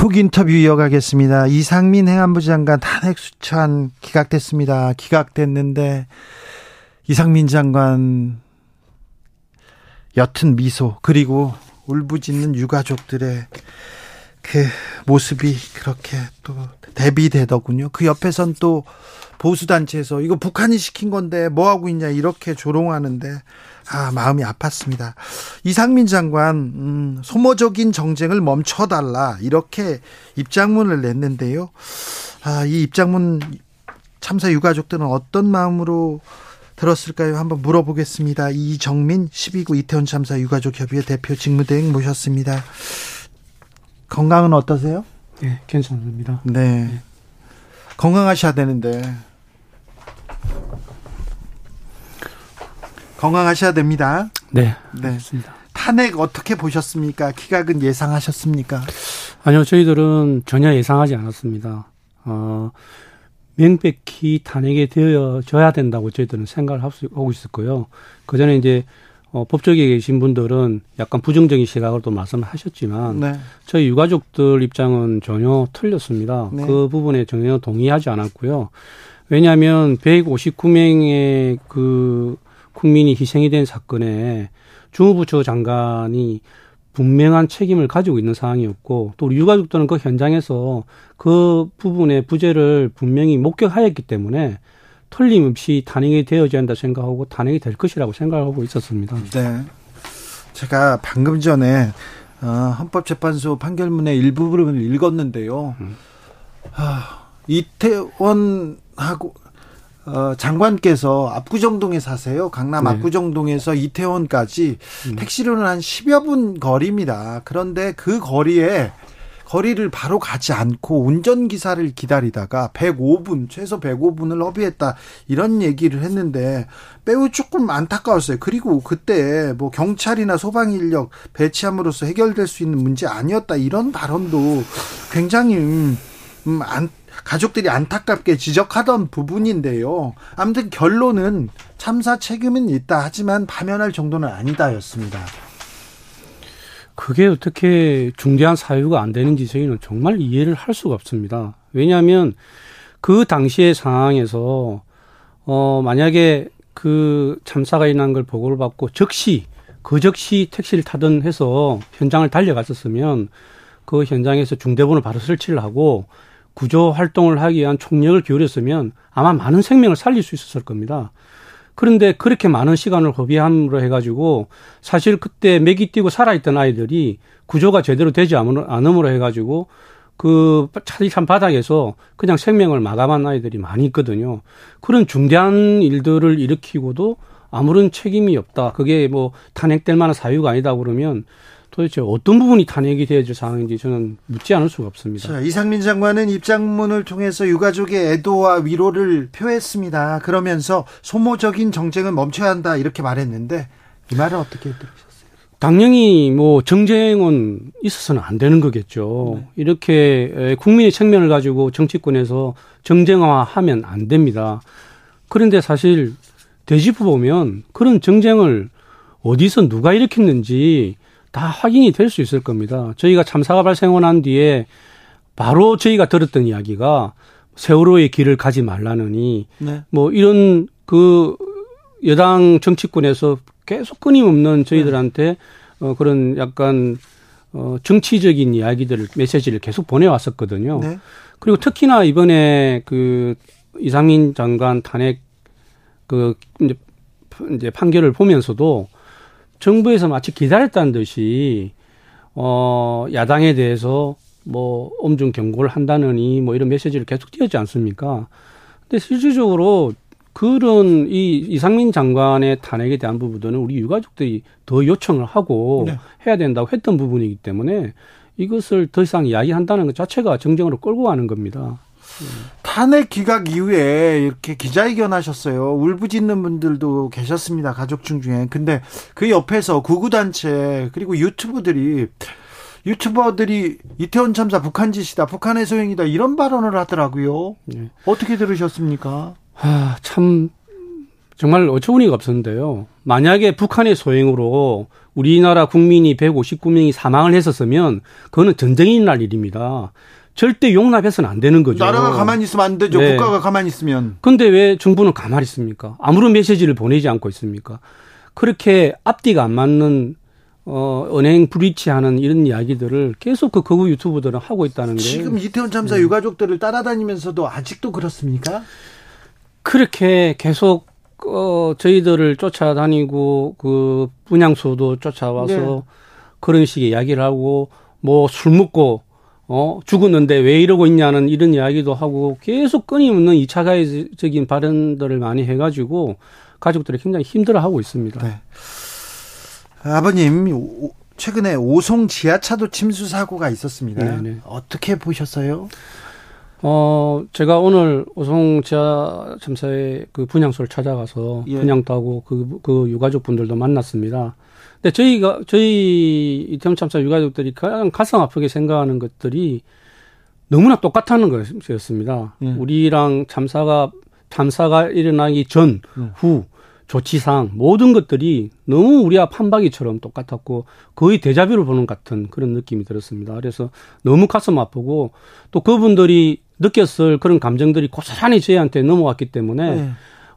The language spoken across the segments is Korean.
훅 인터뷰 이어가겠습니다. 이상민 행안부 장관 탄핵 수찬 기각됐습니다. 기각됐는데 이상민 장관 옅은 미소 그리고 울부짖는 유가족들의 그 모습이 그렇게 또 대비되더군요. 그 옆에선 또 보수단체에서 이거 북한이 시킨 건데 뭐하고 있냐 이렇게 조롱하는데 아 마음이 아팠습니다. 이상민 장관 음, 소모적인 정쟁을 멈춰달라 이렇게 입장문을 냈는데요. 아, 이 입장문 참사 유가족들은 어떤 마음으로 들었을까요? 한번 물어보겠습니다. 이정민 12구 이태원 참사 유가족 협의회 대표 직무대행 모셨습니다. 건강은 어떠세요? 네, 괜찮습니다. 네. 네. 건강하셔야 되는데 건강하셔야 됩니다. 네, 네. 맞습니다. 탄핵 어떻게 보셨습니까? 기각은 예상하셨습니까? 아니요, 저희들은 전혀 예상하지 않았습니다. 어, 명백히 탄핵이 되어져야 된다고 저희들은 생각을 하고 있었고요. 그 전에 이제 어, 법조계에 계신 분들은 약간 부정적인 시각을 또 말씀하셨지만 네. 저희 유가족들 입장은 전혀 틀렸습니다. 네. 그 부분에 전혀 동의하지 않았고요. 왜냐하면 159명의 그 국민이 희생이 된 사건에 주무부처 장관이 분명한 책임을 가지고 있는 상황이었고 또 우리 유가족들은 그 현장에서 그 부분의 부재를 분명히 목격하였기 때문에 틀림없이 탄핵이 되어져야 한다 생각하고 탄핵이 될 것이라고 생각하고 있었습니다. 네. 제가 방금 전에 어, 헌법재판소 판결문의 일부분을 읽었는데요. 음. 아, 이태원 하고 어, 장관께서 압구정동에 사세요. 강남 네. 압구정동에서 이태원까지 음. 택시로는 한 10여 분 거리입니다. 그런데 그 거리에 거리를 바로 가지 않고 운전기사를 기다리다가 105분, 최소 105분을 허비했다. 이런 얘기를 했는데 매우 조금 안타까웠어요. 그리고 그때 뭐 경찰이나 소방 인력 배치함으로써 해결될 수 있는 문제 아니었다. 이런 발언도 굉장히 음, 안, 가족들이 안타깝게 지적하던 부분인데요. 아무튼 결론은 참사 책임은 있다 하지만 파면할 정도는 아니다였습니다. 그게 어떻게 중대한 사유가 안 되는지 저희는 정말 이해를 할 수가 없습니다. 왜냐하면 그 당시의 상황에서 어 만약에 그 참사가 일어난 걸 보고를 받고 즉시 그 즉시 택시를 타든 해서 현장을 달려갔었으면 그 현장에서 중대본을 바로 설치를 하고 구조 활동을 하기 위한 총력을 기울였으면 아마 많은 생명을 살릴 수 있었을 겁니다. 그런데 그렇게 많은 시간을 허비함으로 해가지고 사실 그때 맥이 뛰고 살아있던 아이들이 구조가 제대로 되지 않음으로 해가지고 그 차디찬 바닥에서 그냥 생명을 마감한 아이들이 많이 있거든요. 그런 중대한 일들을 일으키고도 아무런 책임이 없다. 그게 뭐 탄핵될 만한 사유가 아니다 그러면 도대체 어떤 부분이 탄핵이 되어질 상황인지 저는 묻지 않을 수가 없습니다. 자, 이상민 장관은 입장문을 통해서 유가족의 애도와 위로를 표했습니다. 그러면서 소모적인 정쟁은 멈춰야 한다 이렇게 말했는데 이 말은 어떻게 들으셨어요? 당연히 뭐 정쟁은 있어서는 안 되는 거겠죠. 네. 이렇게 국민의 측면을 가지고 정치권에서 정쟁화하면 안 됩니다. 그런데 사실 되짚어 보면 그런 정쟁을 어디서 누가 일으켰는지 다 확인이 될 수 있을 겁니다. 저희가 참사가 발생하고 난 뒤에 바로 저희가 들었던 이야기가 세월호의 길을 가지 말라느니 네. 뭐 이런 그 여당 정치권에서 계속 끊임없는 저희들한테 네. 어 그런 약간 어 정치적인 이야기들을 메시지를 계속 보내왔었거든요. 네. 그리고 특히나 이번에 그 이상민 장관 탄핵 그 이제 이제 판결을 보면서도 정부에서 마치 기다렸다는 듯이 어 야당에 대해서 뭐 엄중 경고를 한다느니 뭐 이런 메시지를 계속 띄었지 않습니까? 근데 실질적으로 그런 이 이상민 장관의 탄핵에 대한 부분들은 우리 유가족들이 더 요청을 하고 네. 해야 된다고 했던 부분이기 때문에 이것을 더 이상 이야기한다는 것 자체가 정쟁으로 끌고 가는 겁니다. 탄핵 기각 이후에 이렇게 기자회견 하셨어요. 울부짖는 분들도 계셨습니다. 가족중 중에. 근데 그 옆에서 구구단체 그리고 유튜브들이 유튜버들이 이태원 참사 북한 짓이다, 북한의 소행이다 이런 발언을 하더라고요. 네. 어떻게 들으셨습니까? 아, 참 정말 어처구니가 없었는데요. 만약에 북한의 소행으로 우리나라 국민이 159명이 사망을 했었으면 그거는 전쟁이 날 일입니다. 절대 용납해서는 안 되는 거죠. 나라가 가만히 있으면 안 되죠. 네. 국가가 가만히 있으면. 근데 왜 정부는 가만히 있습니까? 아무런 메시지를 보내지 않고 있습니까? 그렇게 앞뒤가 안 맞는 어, 은행 불이치하는 이런 이야기들을 계속 그 거구 유튜브들은 하고 있다는 게 지금 이태원 참사 네. 유가족들을 따라다니면서도 아직도 그렇습니까? 그렇게 계속 어, 저희들을 쫓아다니고 그 분양소도 쫓아와서 네. 그런 식의 이야기를 하고 뭐 술 먹고 어, 죽었는데 왜 이러고 있냐는 이런 이야기도 하고 계속 끊임없는 2차 가해적인 발언들을 많이 해가지고 가족들이 굉장히 힘들어하고 있습니다. 네. 아버님 최근에 오송 지하차도 침수 사고가 있었습니다. 네네. 네. 어떻게 보셨어요? 어, 제가 오늘 오송 지하 참사의 그 분향소를 찾아가서 예. 분양도 하고 그, 그 유가족 분들도 만났습니다. 근데 저희가, 저희 이태원 참사 유가족들이 가장 가슴 아프게 생각하는 것들이 너무나 똑같다는 것이었습니다. 예. 우리랑 참사가, 참사가 일어나기 전, 예. 후, 조치상 모든 것들이 너무 우리와 판박이처럼 똑같았고 거의 대자뷰를 보는 같은 그런 느낌이 들었습니다. 그래서 너무 가슴 아프고 또 그분들이 느꼈을 그런 감정들이 고스란히 저희한테 넘어왔기 때문에 네.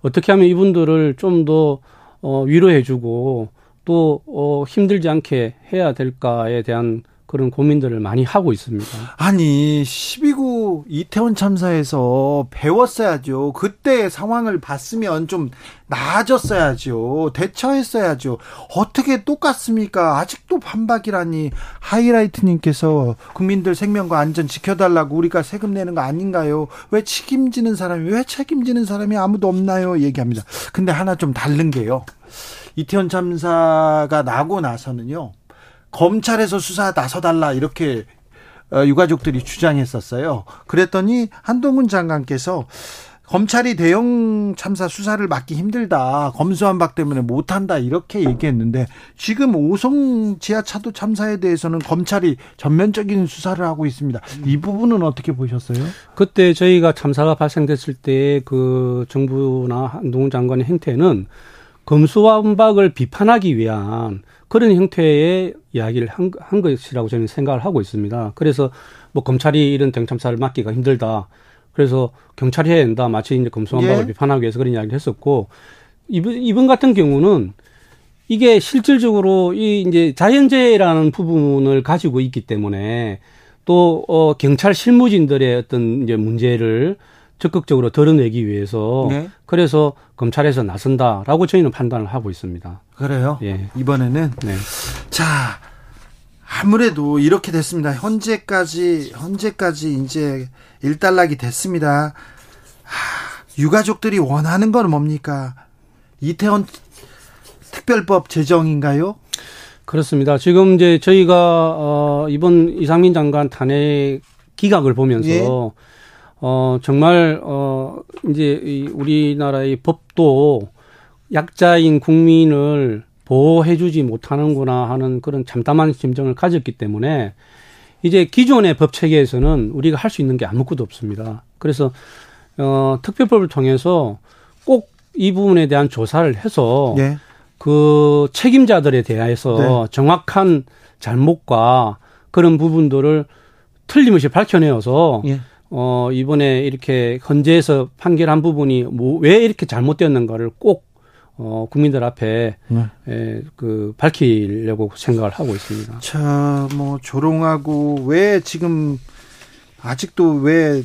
어떻게 하면 이분들을 좀더 어, 위로해주고 또 어, 힘들지 않게 해야 될까에 대한 그런 고민들을 많이 하고 있습니다. 아니 12구 이태원 참사에서 배웠어야죠. 그때 상황을 봤으면 좀 나아졌어야죠. 대처했어야죠. 어떻게 똑같습니까? 아직도 반박이라니 하이라이트님께서 국민들 생명과 안전 지켜달라고 우리가 세금 내는 거 아닌가요? 왜 책임지는 사람이 왜 책임지는 사람이 아무도 없나요? 얘기합니다. 근데 하나 좀 다른 게요. 이태원 참사가 나고 나서는요. 검찰에서 수사 나서달라 이렇게 어, 유가족들이 주장했었어요. 그랬더니 한동훈 장관께서 검찰이 대형 참사 수사를 맡기 힘들다. 검수한박 때문에 못한다. 이렇게 얘기했는데 지금 오송 지하차도 참사에 대해서는 검찰이 전면적인 수사를 하고 있습니다. 이 부분은 어떻게 보셨어요? 그때 저희가 참사가 발생됐을 때 그 정부나 한동훈 장관의 행태는 검수완박을 비판하기 위한 그런 형태의 이야기를 한, 한 것이라고 저는 생각을 하고 있습니다. 그래서 뭐 검찰이 이런 대참사를 막기가 힘들다. 그래서 경찰이 해야 된다. 마치 이제 검수완박을 예. 비판하기 위해서 그런 이야기를 했었고 이번, 이번 같은 경우는 이게 실질적으로 이 이제 자연재해라는 부분을 가지고 있기 때문에 또, 어, 경찰 실무진들의 어떤 이제 문제를 적극적으로 드러내기 위해서 네. 그래서 검찰에서 나선다라고 저희는 판단을 하고 있습니다. 그래요? 예. 이번에는 네. 자 아무래도 이렇게 됐습니다. 현재까지 현재까지 이제 일단락이 됐습니다. 하, 유가족들이 원하는 건 뭡니까? 이태원 특별법 제정인가요? 그렇습니다. 지금 이제 저희가 어 이번 이상민 장관 탄핵 기각을 보면서 예. 어, 정말, 어, 이제 이 우리나라의 법도 약자인 국민을 보호해주지 못하는구나 하는 그런 참담한 심정을 가졌기 때문에 이제 기존의 법 체계에서는 우리가 할 수 있는 게 아무것도 없습니다. 그래서, 어, 특별법을 통해서 꼭 이 부분에 대한 조사를 해서 네. 그 책임자들에 대해서 네. 정확한 잘못과 그런 부분들을 틀림없이 밝혀내어서 네. 어, 이번에 이렇게 헌재에서 판결한 부분이 뭐 왜 이렇게 잘못되었는가를 꼭 어, 국민들 앞에 네. 에, 그 밝히려고 생각을 하고 있습니다. 자, 뭐 조롱하고 왜 지금 아직도 왜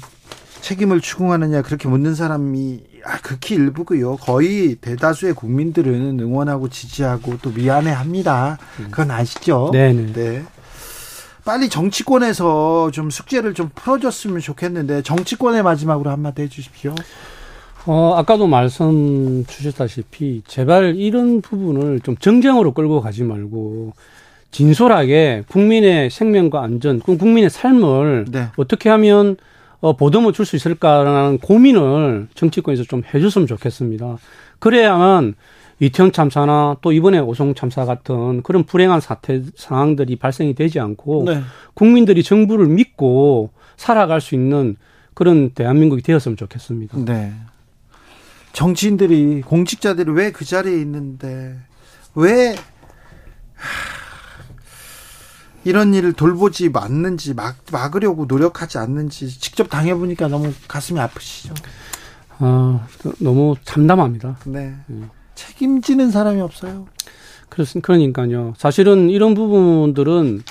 책임을 추궁하느냐 그렇게 묻는 사람이 아, 극히 일부고요. 거의 대다수의 국민들은 응원하고 지지하고 또 미안해합니다. 그건 아시죠? 네 네. 네. 빨리 정치권에서 좀 숙제를 좀 풀어줬으면 좋겠는데 정치권의 마지막으로 한마디 해주십시오. 어, 아까도 말씀 주셨다시피 제발 이런 부분을 좀 정쟁으로 끌고 가지 말고 진솔하게 국민의 생명과 안전, 국민의 삶을 네. 어떻게 하면 어, 보듬어 줄 수 있을까라는 고민을 정치권에서 좀 해줬으면 좋겠습니다. 그래야만 이태원 참사나 또 이번에 오송 참사 같은 그런 불행한 사태 상황들이 발생이 되지 않고 네. 국민들이 정부를 믿고 살아갈 수 있는 그런 대한민국이 되었으면 좋겠습니다. 네. 정치인들이 공직자들이 왜 그 자리에 있는데 왜 이런 일을 돌보지 않는지 막, 막으려고 노력하지 않는지 직접 당해보니까 너무 가슴이 아프시죠? 아, 너무 참담합니다. 네. 네. 책임지는 사람이 없어요. 그렇습니다. 그러니까요. 사실은 이런 부분들은,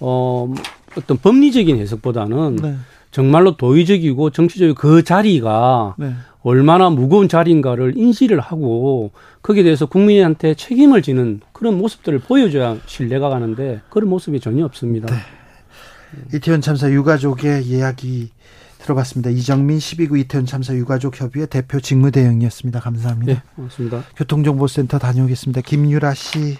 어, 어떤 법리적인 해석보다는 네. 정말로 도의적이고 정치적이고 그 자리가 네. 얼마나 무거운 자리인가를 인지를 하고 거기에 대해서 국민한테 책임을 지는 그런 모습들을 보여줘야 신뢰가 가는데 그런 모습이 전혀 없습니다. 네. 이태원 참사 유가족의 이야기 들어봤습니다. 이정민 12구 이태원 참사 유가족 협의회 대표 직무대행이었습니다. 감사합니다. 네, 고맙습니다. 교통정보센터 다녀오겠습니다. 김유라 씨.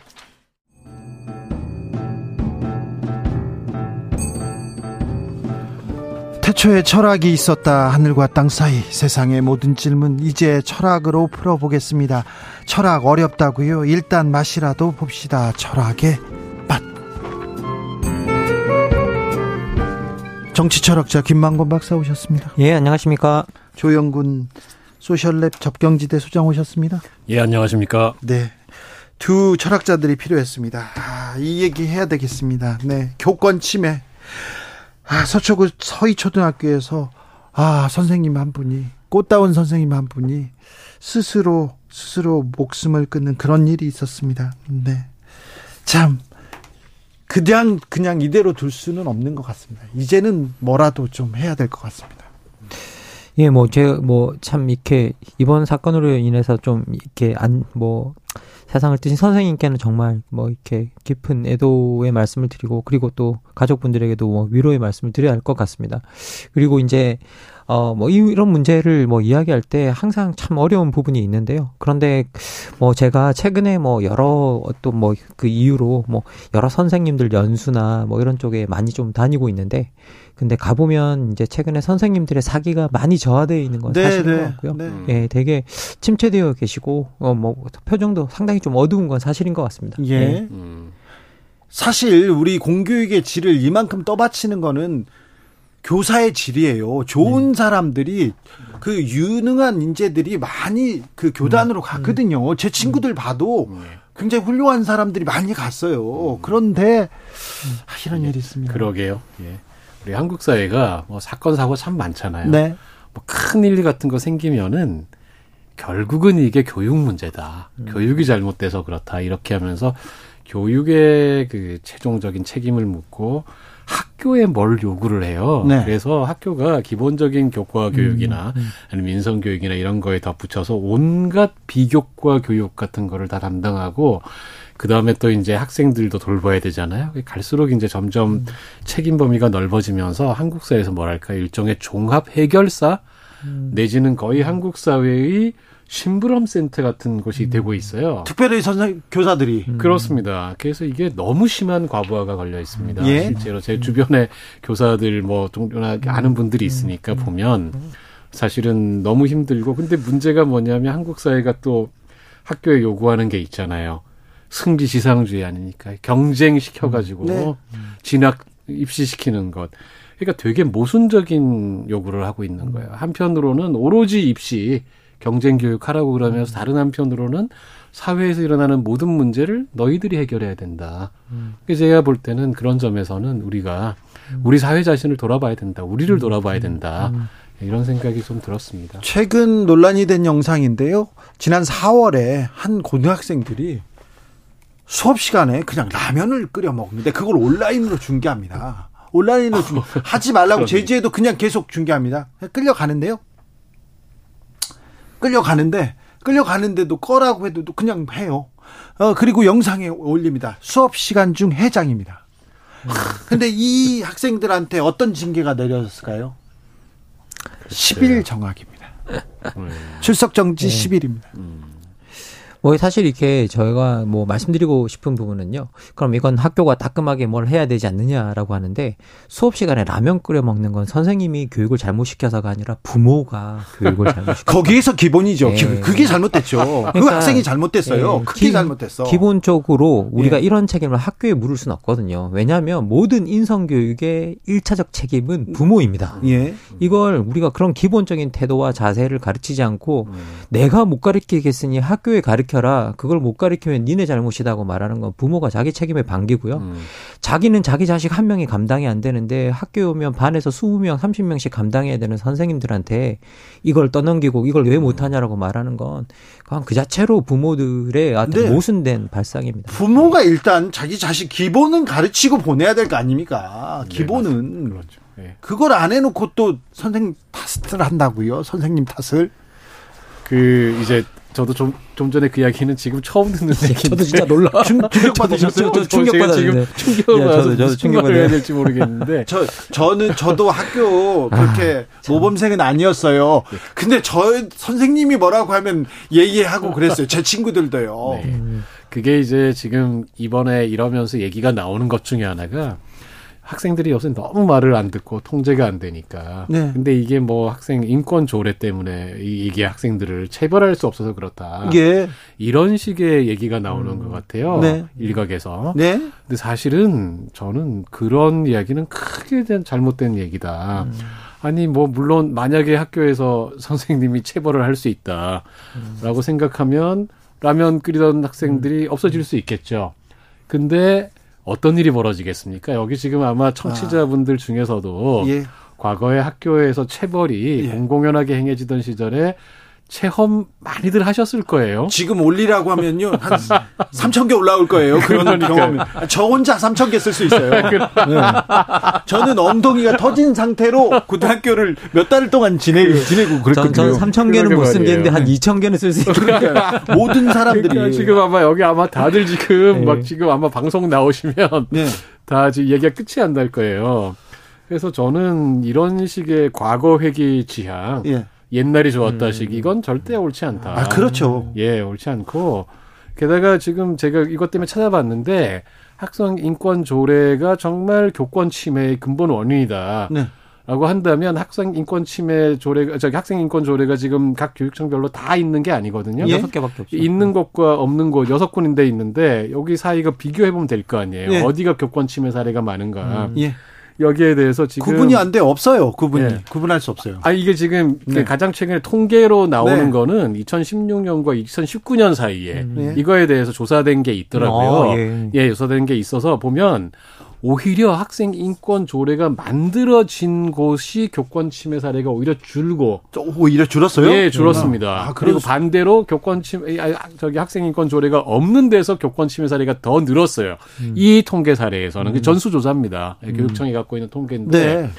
태초에 철학이 있었다. 하늘과 땅 사이 세상의 모든 질문 이제 철학으로 풀어보겠습니다. 철학 어렵다고요? 일단 맛이라도 봅시다. 철학의 정치 철학자 김만권 박사 오셨습니다. 예, 안녕하십니까? 조영군 소셜랩 접경지대 소장 오셨습니다. 예, 안녕하십니까? 네. 두 철학자들이 필요했습니다. 아, 이 얘기 해야 되겠습니다. 네. 교권 침해. 아, 서초구 서희초등학교에서 아, 선생님 한 분이 꽃다운 선생님 한 분이 스스로 스스로 목숨을 끊는 그런 일이 있었습니다. 네. 참 그냥 그냥 이대로 둘 수는 없는 것 같습니다. 이제는 뭐라도 좀 해야 될 것 같습니다. 예, 뭐, 제, 뭐, 참, 이렇게, 이번 사건으로 인해서 좀, 이렇게, 안, 뭐, 세상을 뜨신 선생님께는 정말 뭐 이렇게 깊은 애도의 말씀을 드리고 그리고 또 가족분들에게도 뭐 위로의 말씀을 드려야 할 것 같습니다. 그리고 이제 어, 뭐, 이런 문제를 뭐 이야기할 때 항상 참 어려운 부분이 있는데요. 그런데 뭐 제가 최근에 뭐 여러 어떤 뭐 그 이유로 뭐 여러 선생님들 연수나 뭐 이런 쪽에 많이 좀 다니고 있는데 근데 가보면 이제 최근에 선생님들의 사기가 많이 저하되어 있는 건 네, 사실인 네, 것 같고요. 네. 예, 되게 침체되어 계시고, 어, 뭐, 표정도 상당히 좀 어두운 건 사실인 것 같습니다. 예. 네. 음. 사실 우리 공교육의 질을 이만큼 떠받치는 거는 교사의 질이에요. 좋은 네. 사람들이 그 유능한 인재들이 많이 그 교단으로 음. 갔거든요. 제 친구들 봐도 음. 굉장히 훌륭한 사람들이 많이 갔어요. 음. 그런데 아, 이런 예. 일이 있습니다. 그러게요. 예. 우리 한국 사회가 뭐 사건 사고 참 많잖아요. 네. 뭐큰 일 같은 거 생기면은 결국은 이게 교육 문제다. 음. 교육이 잘못돼서 그렇다. 이렇게 하면서 교육의 그 최종적인 책임을 묻고 학교에 뭘 요구를 해요. 네. 그래서 학교가 기본적인 교과 교육이나 음, 음. 아니면 민성 교육이나 이런 거에 덧붙여서 온갖 비교과 교육 같은 거를 다 담당하고 그 다음에 또 이제 학생들도 돌봐야 되잖아요. 갈수록 이제 점점 음. 책임 범위가 넓어지면서 한국 사회에서 뭐랄까 일종의 종합 해결사 음. 내지는 거의 한국 사회의 심부름 센터 같은 곳이 음. 되고 있어요. 특별히 선생 교사들이 음. 그렇습니다. 그래서 이게 너무 심한 과부하가 걸려 있습니다. 예? 실제로 제 주변에 교사들 뭐 동료나 아는 분들이 음. 있으니까 보면 사실은 너무 힘들고 근데 문제가 뭐냐면 한국 사회가 또 학교에 요구하는 게 있잖아요. 승지 지상주의 아니니까 경쟁 시켜가지고 네. 진학 입시시키는 것. 그러니까 되게 모순적인 요구를 하고 있는 거예요. 한편으로는 오로지 입시 경쟁 교육하라고 그러면서 다른 한편으로는 사회에서 일어나는 모든 문제를 너희들이 해결해야 된다. 그래서 제가 볼 때는 그런 점에서는 우리가 우리 사회 자신을 돌아봐야 된다. 우리를 돌아봐야 된다. 이런 생각이 좀 들었습니다. 최근 논란이 된 영상인데요. 지난 4월에 한 고등학생들이 수업 시간에 그냥 라면을 끓여 먹는데 그걸 온라인으로 중계합니다. 온라인으로 중 하지 말라고 제지해도 그냥 계속 중계합니다. 끌려가는데요. 끌려가는데 끌려가는데도 꺼라고 해도 그냥 해요. 어 그리고 영상에 올립니다. 수업 시간 중 해장입니다. 근데 이 학생들한테 어떤 징계가 내려졌을까요? 10일 정학입니다. 네. 출석 정지 네. 10일입니다. 음. 뭐 사실 이렇게 저희가 뭐 말씀드리고 싶은 부분은요. 그럼 이건 학교가 따끔하게 뭘 해야 되지 않느냐라고 하는데 수업 시간에 라면 끓여 먹는 건 선생님이 교육을 잘못 시켜서가 아니라 부모가 교육을 잘못 시켜. 거기에서 기본이죠. 네. 그게 잘못됐죠. 그 그러니까 그 학생이 잘못됐어요. 네. 크게 잘못됐어. 기본적으로 우리가 네. 이런 책임을 학교에 물을 수는 없거든요. 왜냐하면 모든 인성 교육의 1차적 책임은 부모입니다. 예. 이걸 우리가 그런 기본적인 태도와 자세를 가르치지 않고 음. 내가 못 가르치겠으니 학교에 가르쳐 라. 그걸 못 가르치면 니네 잘못이다고 말하는 건 부모가 자기 책임에 반기고요. 음. 자기는 자기 자식 한 명이 감당이 안 되는데 학교에 오면 반에서 20명, 30명씩 감당해야 되는 선생님들한테 이걸 떠넘기고 이걸 왜 못하냐라고 말하는 건 그냥 그 자체로 부모들의 네. 모순된 발상입니다. 부모가 일단 자기 자식 기본은 가르치고 보내야 될 거 아닙니까? 네, 기본은. 네, 그렇죠. 네. 그걸 안 해놓고 또 선생님 탓을 한다고요? 선생님 탓을? 그 이제 저도 좀, 좀 전에 그 이야기는 지금 처음 듣는 얘기인데. 저도 진짜 놀라. 충격 받으셨어요? 저도 충격 받았는데. 지금 충격을 예, 받아서 저도, 충격 받아야 될지 모르겠는데. 저, 저는, 저도 학교 그렇게 아, 모범생은 아니었어요. 근데 저 선생님이 뭐라고 하면 예예하고 그랬어요. 제 친구들도요. 네. 그게 이제 지금 이번에 이러면서 얘기가 나오는 것 중에 하나가 학생들이 요새 너무 말을 안 듣고 통제가 안 되니까. 네. 근데 이게 뭐 학생 인권 조례 때문에 이게 학생들을 체벌할 수 없어서 그렇다. 예. 이런 식의 얘기가 나오는 음. 것 같아요. 네. 일각에서. 네. 근데 사실은 저는 그런 이야기는 크게 된 잘못된 얘기다. 음. 아니 뭐 물론 만약에 학교에서 선생님이 체벌을 할 수 있다라고 음. 생각하면 라면 끓이던 학생들이 음. 없어질 수 있겠죠. 근데 어떤 일이 벌어지겠습니까? 여기 지금 아마 청취자분들 중에서도 예. 과거에 학교에서 체벌이 예. 공공연하게 행해지던 시절에 체험 많이들 하셨을 거예요. 지금 올리라고 하면요. 한 3천 개 올라올 거예요. 그런 경험. 저 혼자 3천 개 쓸 수 있어요. 네. 저는 엉덩이가 터진 상태로 고등학교를 몇 달 동안 지내, 지내고 그랬거든요. 전, 전 3천 개는 못 쓰겠는데 한 2천 개는 쓸 수 있어요. 그러니까 모든 사람들이 그러니까 지금 아마 여기 아마 다들 지금 네. 막 지금 아마 방송 나오시면 네. 다 지금 얘기가 끝이 안 날 거예요. 그래서 저는 이런 식의 과거 회기 지향 예. 옛날이 좋았다식 음. 이건 절대 옳지 않다. 아 그렇죠. 예, 옳지 않고 게다가 지금 제가 이것 때문에 찾아봤는데 학생 인권 조례가 정말 교권 침해의 근본 원인이다. 네. 라고 한다면 학생 인권 침해 조례가 저기 학생 인권 조례가 지금 각 교육청별로 다 있는 게 아니거든요. 예? 여섯 개밖에 없죠. 있는 것과 없는 것 여섯 군인데 있는데 여기 사이가 비교해 보면 될 거 아니에요. 예. 어디가 교권 침해 사례가 많은가. 음. 예. 여기에 대해서 지금 구분이 안 돼 없어요. 구분이 네. 구분할 수 없어요. 아 이게 지금 네. 가장 최근에 통계로 나오는 네. 거는 2016년과 2019년 사이에 음. 이거에 대해서 조사된 게 있더라고요. 어, 예. 예, 조사된 게 있어서 보면 오히려 학생 인권 조례가 만들어진 곳이 교권 침해 사례가 오히려 줄고 오히려 줄었어요? 예, 줄었습니다. 아, 그리고 반대로 교권 침해 아, 저기 학생 인권 조례가 없는 데서 교권 침해 사례가 더 늘었어요. 음. 이 통계 사례에서는 음. 전수 조사입니다. 음. 교육청이 갖고 있는 통계인데 네.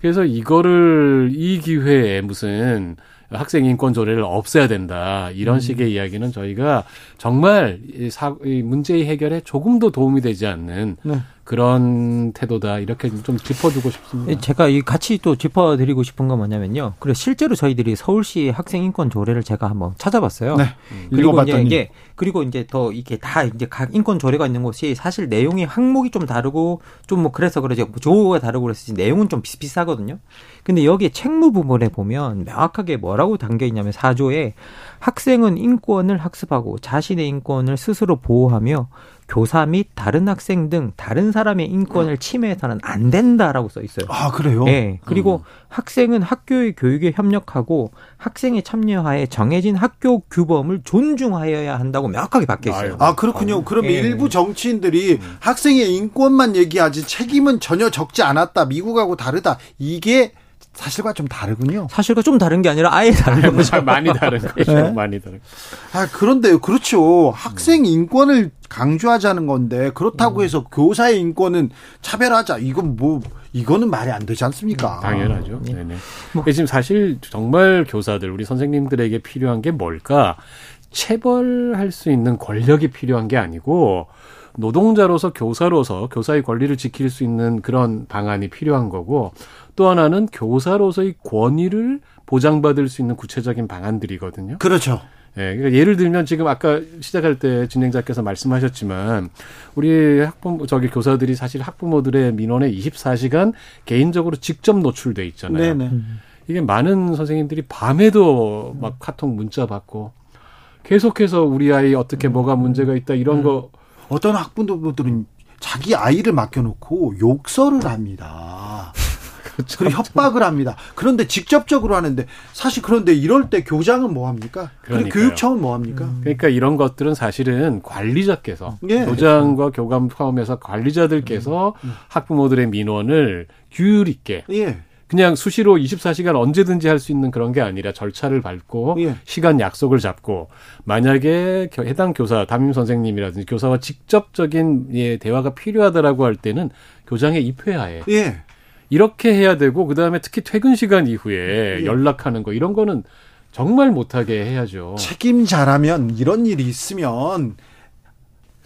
그래서 이거를 이 기회에 무슨 학생 인권 조례를 없애야 된다. 이런 음. 식의 이야기는 저희가 정말 이, 사, 이 문제의 해결에 조금도 도움이 되지 않는 네. 그런 태도다 이렇게 좀 짚어주고 싶습니다. 제가 이 같이 또 짚어드리고 싶은 건 뭐냐면요. 그래 실제로 저희들이 서울시 학생 인권 조례를 제가 한번 찾아봤어요. 네. 음. 그리고 이제 이게 그리고 이제 더 이게 다 이제 각 인권 조례가 있는 곳이 사실 내용이 항목이 좀 다르고 좀 뭐 그래서 그러죠. 조가 다르고 그래서 내용은 좀 비슷비슷하거든요. 근데 여기에 책무 부분에 보면 명확하게 뭐라고 담겨 있냐면 사조에 학생은 인권을 학습하고 자신의 인권을 스스로 보호하며 교사 및 다른 학생 등 다른 사람의 인권을 침해해서는 안 된다라고 써 있어요. 아, 그래요? 네. 그리고 음. 학생은 학교의 교육에 협력하고 학생의 참여하에 정해진 학교 규범을 존중하여야 한다고 명확하게 박혀 있어요. 아, 그렇군요. 그럼 네. 일부 정치인들이 음. 학생의 인권만 얘기하지 책임은 전혀 적지 않았다. 미국하고 다르다. 이게 사실과 좀 다르군요. 사실과 좀 다른 게 아니라 아예 다른 거죠. 많이 다른 거죠. 네? 많이 다른. 아 그런데요, 그렇죠. 학생 인권을 강조하자는 건데 그렇다고 음. 해서 교사의 인권은 차별하자. 이건 뭐 이거는 말이 안 되지 않습니까? 음, 당연하죠. 네. 네네. 뭐. 지금 사실 정말 교사들 우리 선생님들에게 필요한 게 뭘까? 체벌할 수 있는 권력이 필요한 게 아니고 노동자로서 교사로서 교사의 권리를 지킬 수 있는 그런 방안이 필요한 거고 또 하나는 교사로서의 권위를 보장받을 수 있는 구체적인 방안들이거든요. 그렇죠. 예, 그러니까 예를 들면 지금 아까 시작할 때 진행자께서 말씀하셨지만 우리 학부모 저기 교사들이 사실 학부모들의 민원에 24시간 개인적으로 직접 노출돼 있잖아요. 네네. 이게 많은 선생님들이 밤에도 막 카톡 문자 받고 계속해서 우리 아이 어떻게 뭐가 문제가 있다 이런 음. 거 어떤 학부모들은 자기 아이를 맡겨놓고 욕설을 합니다. 그렇죠. 그리고 협박을 합니다. 그런데 직접적으로 하는데 사실 그런데 이럴 때 교장은 뭐 합니까? 교육청은 뭐 합니까? 음. 그러니까 이런 것들은 사실은 관리자께서 예. 교장과 교감 포함해서 관리자들께서 음. 음. 학부모들의 민원을 규율 있게 예. 그냥 수시로 24시간 언제든지 할 수 있는 그런 게 아니라 절차를 밟고 예. 시간 약속을 잡고 만약에 해당 교사 담임 선생님이라든지 교사와 직접적인 예, 대화가 필요하다라고 할 때는 교장의 입회하에 예. 이렇게 해야 되고 그다음에 특히 퇴근 시간 이후에 예. 연락하는 거 이런 거는 정말 못하게 해야죠. 책임자라면 이런 일이 있으면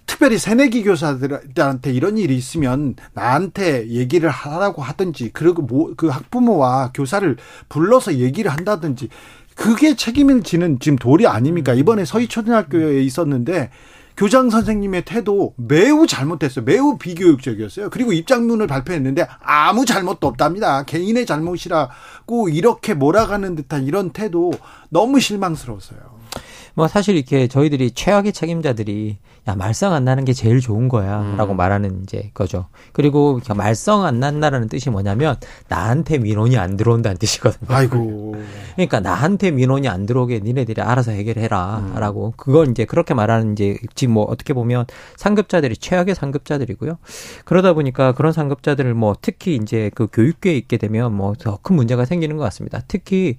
특별히 새내기 교사들한테 이런 일이 있으면 나한테 얘기를 하라고 하든지 그리고 뭐, 그 학부모와 교사를 불러서 얘기를 한다든지 그게 책임을 지는 지금 도리 아닙니까? 이번에 서희초등학교에 있었는데 교장 선생님의 태도 매우 잘못됐어요. 매우 비교육적이었어요. 그리고 입장문을 발표했는데 아무 잘못도 없답니다. 개인의 잘못이라고 이렇게 몰아가는 듯한 이런 태도 너무 실망스러웠어요. 뭐 사실 이렇게 저희들이 최악의 책임자들이 야 말썽 안 나는 게 제일 좋은 거야라고 음. 말하는 이제 거죠. 그리고 말썽 안 난다라는 뜻이 뭐냐면 나한테 민원이 안 들어온다는 뜻이거든요. 아이고. 그러니까 나한테 민원이 안 들어오게 니네들이 알아서 해결해라라고 음. 그걸 이제 그렇게 말하는 이제 지금 뭐 어떻게 보면 상급자들이 최악의 상급자들이고요. 그러다 보니까 그런 상급자들을 뭐 특히 이제 그 교육계에 있게 되면 뭐 더 큰 문제가 생기는 것 같습니다. 특히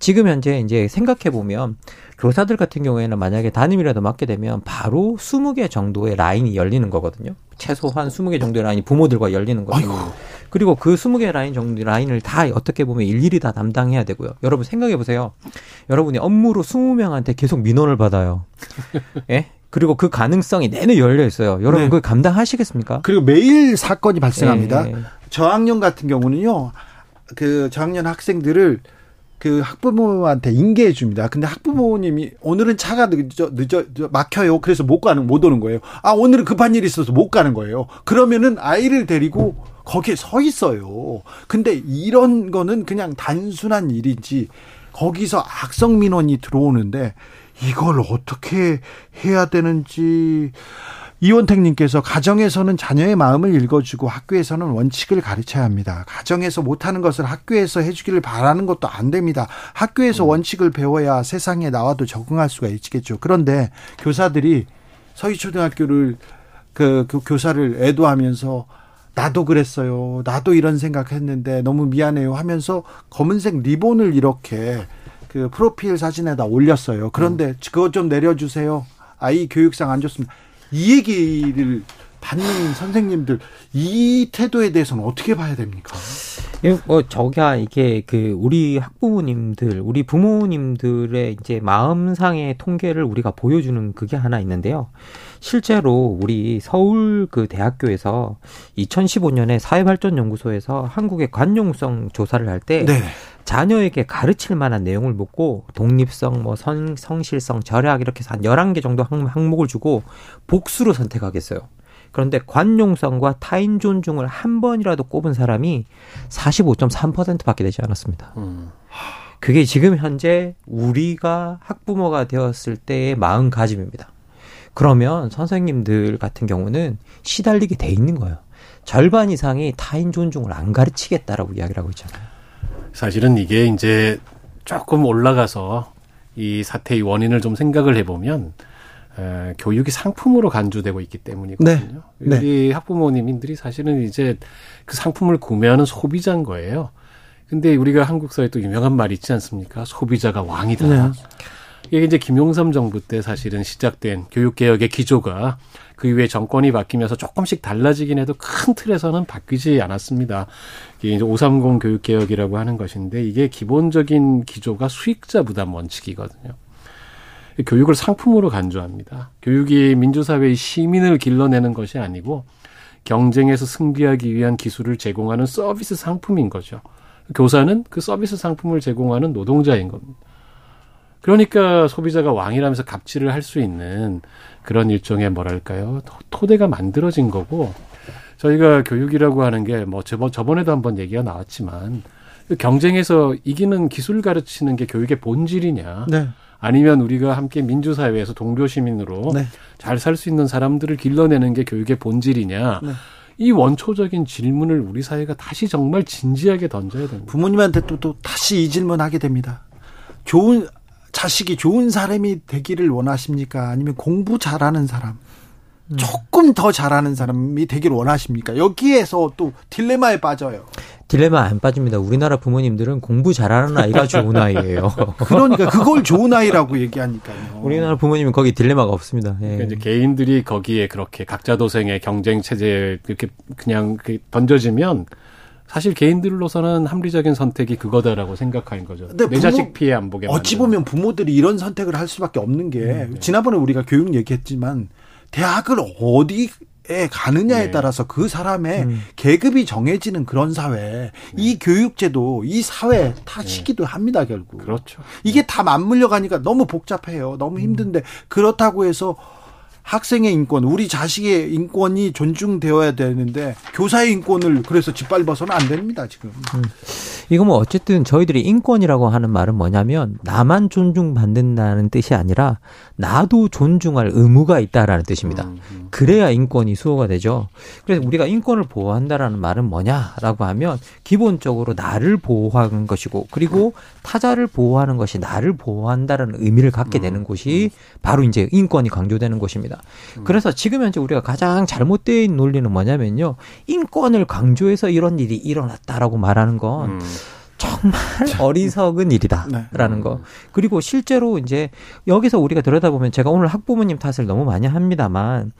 지금 현재 이제 생각해 보면 교사들 같은 경우에는 만약에 담임이라도 맡게 되면 바로 20개 정도의 라인이 열리는 거거든요. 최소한 20개 정도의 라인이 부모들과 열리는 거죠. 그리고 그 20개 라인 정도 라인을 다 어떻게 보면 일일이 다 담당해야 되고요. 여러분 생각해 보세요. 여러분이 업무로 20명한테 계속 민원을 받아요. 예? 그리고 그 가능성이 내내 열려 있어요. 여러분 네. 그걸 감당하시겠습니까? 그리고 매일 사건이 발생합니다. 네. 저학년 같은 경우는요. 그 저학년 학생들을 그 학부모한테 인계해 줍니다. 근데 학부모님이 오늘은 차가 늦어 늦어 막혀요. 그래서 못 가는 못 오는 거예요. 아 오늘은 급한 일이 있어서 못 가는 거예요. 그러면은 아이를 데리고 거기에 서 있어요. 근데 이런 거는 그냥 단순한 일이지 거기서 악성 민원이 들어오는데 이걸 어떻게 해야 되는지 이원택님께서 가정에서는 자녀의 마음을 읽어주고 학교에서는 원칙을 가르쳐야 합니다. 가정에서 못하는 것을 학교에서 해주기를 바라는 것도 안 됩니다. 학교에서 음. 원칙을 배워야 세상에 나와도 적응할 수가 있겠죠. 그런데 교사들이 서희초등학교를 그, 그 교사를 애도하면서 나도 그랬어요. 나도 이런 생각했는데 너무 미안해요 하면서 검은색 리본을 이렇게 그 프로필 사진에다 올렸어요. 그런데 음. 그거 좀 내려주세요. 아이 교육상 안 좋습니다. 이 얘기를 받는 선생님들 이 태도에 대해서는 어떻게 봐야 됩니까? 예, 뭐 저기야 이게 그 우리 학부모님들, 우리 부모님들의 이제 마음상의 통계를 우리가 보여주는 그게 하나 있는데요. 실제로 우리 서울 그 대학교에서 2015년에 사회발전연구소에서 한국의 관용성 조사를 할때 네. 자녀에게 가르칠 만한 내용을 묻고 독립성, 뭐 성, 성실성, 절약 이렇게 해서 한 11개 정도 항목을 주고 복수로 선택하겠어요. 그런데 관용성과 타인 존중을 한 번이라도 꼽은 사람이 45.3%밖에 되지 않았습니다. 음. 그게 지금 현재 우리가 학부모가 되었을 때의 마음가짐입니다. 그러면 선생님들 같은 경우는 시달리게 돼 있는 거예요. 절반 이상이 타인 존중을 안 가르치겠다라고 이야기를 하고 있잖아요. 사실은 이게 이제 조금 올라가서 이 사태의 원인을 좀 생각을 해보면 에, 교육이 상품으로 간주되고 있기 때문이거든요. 네. 우리 네. 학부모님들이 사실은 이제 그 상품을 구매하는 소비자인 거예요. 근데 우리가 한국 사회에 또 유명한 말이 있지 않습니까? 소비자가 왕이다. 네. 이게 이제 김용삼 정부 때 사실은 시작된 교육개혁의 기조가 그 이후에 정권이 바뀌면서 조금씩 달라지긴 해도 큰 틀에서는 바뀌지 않았습니다. 이게 이제 530 교육개혁이라고 하는 것인데 이게 기본적인 기조가 수익자 부담 원칙이거든요. 교육을 상품으로 간주합니다. 교육이 민주사회의 시민을 길러내는 것이 아니고 경쟁에서 승리하기 위한 기술을 제공하는 서비스 상품인 거죠. 교사는 그 서비스 상품을 제공하는 노동자인 겁니다. 그러니까 소비자가 왕이라면서 갑질을 할 수 있는 그런 일종의 뭐랄까요 토대가 만들어진 거고 저희가 교육이라고 하는 게 뭐 저번 저번에도 한번 얘기가 나왔지만 그 경쟁에서 이기는 기술 가르치는 게 교육의 본질이냐? 네. 아니면 우리가 함께 민주사회에서 동료 시민으로 네. 잘살 수 있는 사람들을 길러내는 게 교육의 본질이냐? 네. 이 원초적인 질문을 우리 사회가 다시 정말 진지하게 던져야 됩니다. 부모님한테 또, 또 다시 이 질문 하게 됩니다. 좋은 자식이 좋은 사람이 되기를 원하십니까? 아니면 공부 잘하는 사람? 음. 조금 더 잘하는 사람이 되기를 원하십니까? 여기에서 또 딜레마에 빠져요. 딜레마 안 빠집니다. 우리나라 부모님들은 공부 잘하는 아이가 좋은 아이예요. 그러니까 그걸 좋은 아이라고 얘기하니까요. 우리나라 부모님은 거기 딜레마가 없습니다. 예. 그러니까 이제 개인들이 거기에 그렇게 각자 도생의 경쟁 체제에 이렇게 그냥 던져지면 사실 개인들로서는 합리적인 선택이 그거다라고 생각하는 거죠. 내 부모, 자식 피해 안 보게. 어찌 보면 부모들이 이런 선택을 할 수밖에 없는 게 음, 네. 지난번에 우리가 교육 얘기했지만 대학을 어디 에 가느냐에 네. 따라서 그 사람의 음. 계급이 정해지는 그런 사회, 네. 이 교육제도, 이 사회 타시기도 네. 합니다, 결국. 그렇죠. 이게 다 맞물려 가니까 너무 복잡해요. 너무 음. 힘든데, 그렇다고 해서 학생의 인권, 우리 자식의 인권이 존중되어야 되는데 교사의 인권을 그래서 짓밟아서는 안 됩니다 지금. 음. 이거 뭐 어쨌든 저희들이 인권이라고 하는 말은 뭐냐면 나만 존중받는다는 뜻이 아니라 나도 존중할 의무가 있다라는 뜻입니다. 음, 음. 그래야 인권이 수호가 되죠. 그래서 우리가 인권을 보호한다라는 말은 뭐냐라고 하면 기본적으로 나를 보호하는 것이고 그리고 타자를 보호하는 것이 나를 보호한다라는 의미를 갖게 음, 되는 곳이 바로 이제 인권이 강조되는 곳입니다. 그래서 지금 현재 우리가 가장 잘못된 논리는 뭐냐면요. 인권을 강조해서 이런 일이 일어났다라고 말하는 건 정말 어리석은 일이다라는 네. 거. 그리고 실제로 이제 여기서 우리가 들여다보면 제가 오늘 학부모님 탓을 너무 많이 합니다만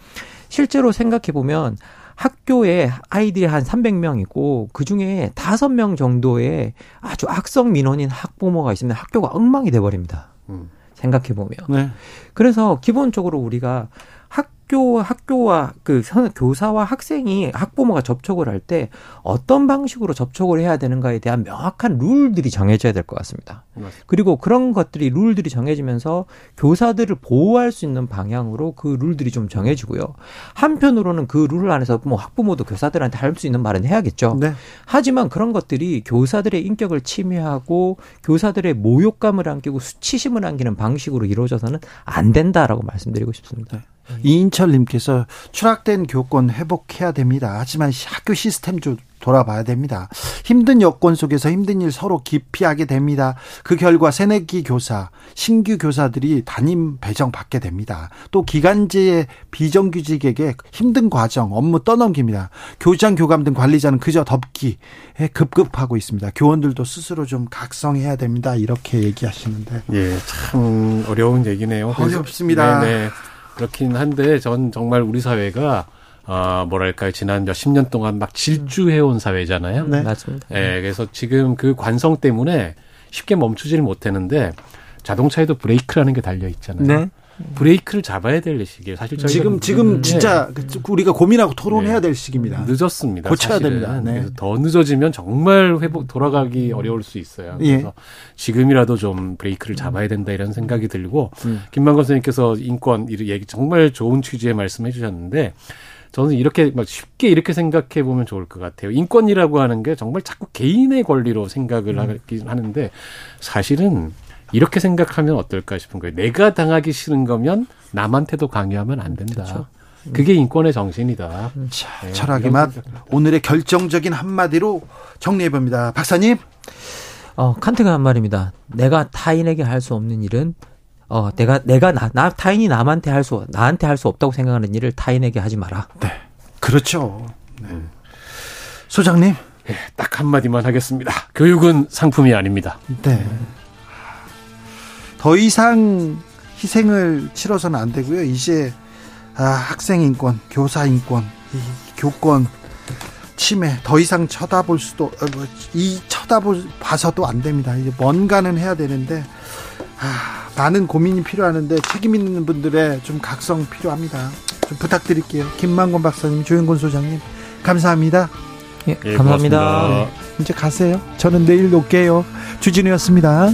실제로 생각해 보면 학교에 아이들이 한 300명이고 그 중에 5명 정도의 아주 악성 민원인 학부모가 있으면 학교가 엉망이 돼 버립니다. 음. 생각해 보면. 네. 그래서 기본적으로 우리가 학교 학교와 그 교사와 학생이 학부모가 접촉을 할 때 어떤 방식으로 접촉을 해야 되는가에 대한 명확한 룰들이 정해져야 될 것 같습니다. 맞습니다. 그리고 그런 것들이 룰들이 정해지면서 교사들을 보호할 수 있는 방향으로 그 룰들이 좀 정해지고요. 한편으로는 그 룰 안에서 뭐 학부모도 교사들한테 할 수 있는 말은 해야겠죠. 네. 하지만 그런 것들이 교사들의 인격을 침해하고 교사들의 모욕감을 안기고 수치심을 안기는 방식으로 이루어져서는 안 된다라고 말씀드리고 싶습니다. 네. 이인철님께서 추락된 교권 회복해야 됩니다. 하지만 학교 시스템 좀 돌아봐야 됩니다. 힘든 여건 속에서 힘든 일 서로 기피하게 됩니다. 그 결과 새내기 교사, 신규 교사들이 담임 배정 받게 됩니다. 또 기간제의 비정규직에게 힘든 과정, 업무 떠넘깁니다. 교장, 교감 등 관리자는 그저 덮기에 급급하고 있습니다. 교원들도 스스로 좀 각성해야 됩니다. 이렇게 얘기하시는데. 예, 참 어려운 얘기네요. 어렵습니다. 네네. 네. 그렇긴 한데 전 정말 우리 사회가 아, 뭐랄까요. 지난 몇 십 년 동안 막 질주해온 사회잖아요. 네, 맞습니다. 예, 그래서 지금 그 관성 때문에 쉽게 멈추지를 못했는데 자동차에도 브레이크라는 게 달려 있잖아요. 네. 브레이크를 잡아야 될 시기에 사실 지금 지금 네. 진짜 그 우리가 고민하고 토론해야 네. 될 시기입니다. 늦었습니다. 고쳐야 사실은. 됩니다. 네. 그래서 더 늦어지면 정말 회복 돌아가기 어려울 수 있어요. 예. 그래서 지금이라도 좀 브레이크를 잡아야 된다 이런 생각이 들고 음. 김만건 선생님께서 인권 이 얘기 정말 좋은 취지의 말씀해 주셨는데 저는 이렇게 막 쉽게 이렇게 생각해 보면 좋을 것 같아요. 인권이라고 하는 게 정말 자꾸 개인의 권리로 생각을 음. 하는데 사실은 이렇게 생각하면 어떨까 싶은 거예요. 내가 당하기 싫은 거면 남한테도 강요하면 안 된다. 그렇죠. 그게 인권의 정신이다. 음. 자, 네, 철학의 맛 오늘의 결정적인 한마디로 정리해 봅니다. 박사님. 어, 칸트가 한 말입니다. 내가 타인에게 할 수 없는 일은 어, 내가 내가 나, 나 타인이 남한테 할 수 나한테 할 수 없다고 생각하는 일을 타인에게 하지 마라. 네. 그렇죠. 네. 소장님. 네, 딱 한마디만 하겠습니다. 교육은 상품이 아닙니다. 네. 더 이상 희생을 치러서는 안 되고요. 이제 아, 학생 인권, 교사 인권, 이 교권 침해 더 이상 쳐다볼 수도 어, 뭐, 이 쳐다볼 봐서도 안 됩니다. 이제 뭔가는 해야 되는데 아, 많은 고민이 필요하는데 책임 있는 분들의 좀 각성 필요합니다. 좀 부탁드릴게요. 김만권 박사님, 조영곤 소장님 감사합니다. 예, 예 감사합니다. 네, 이제 가세요. 저는 내일 올게요. 주진우였습니다.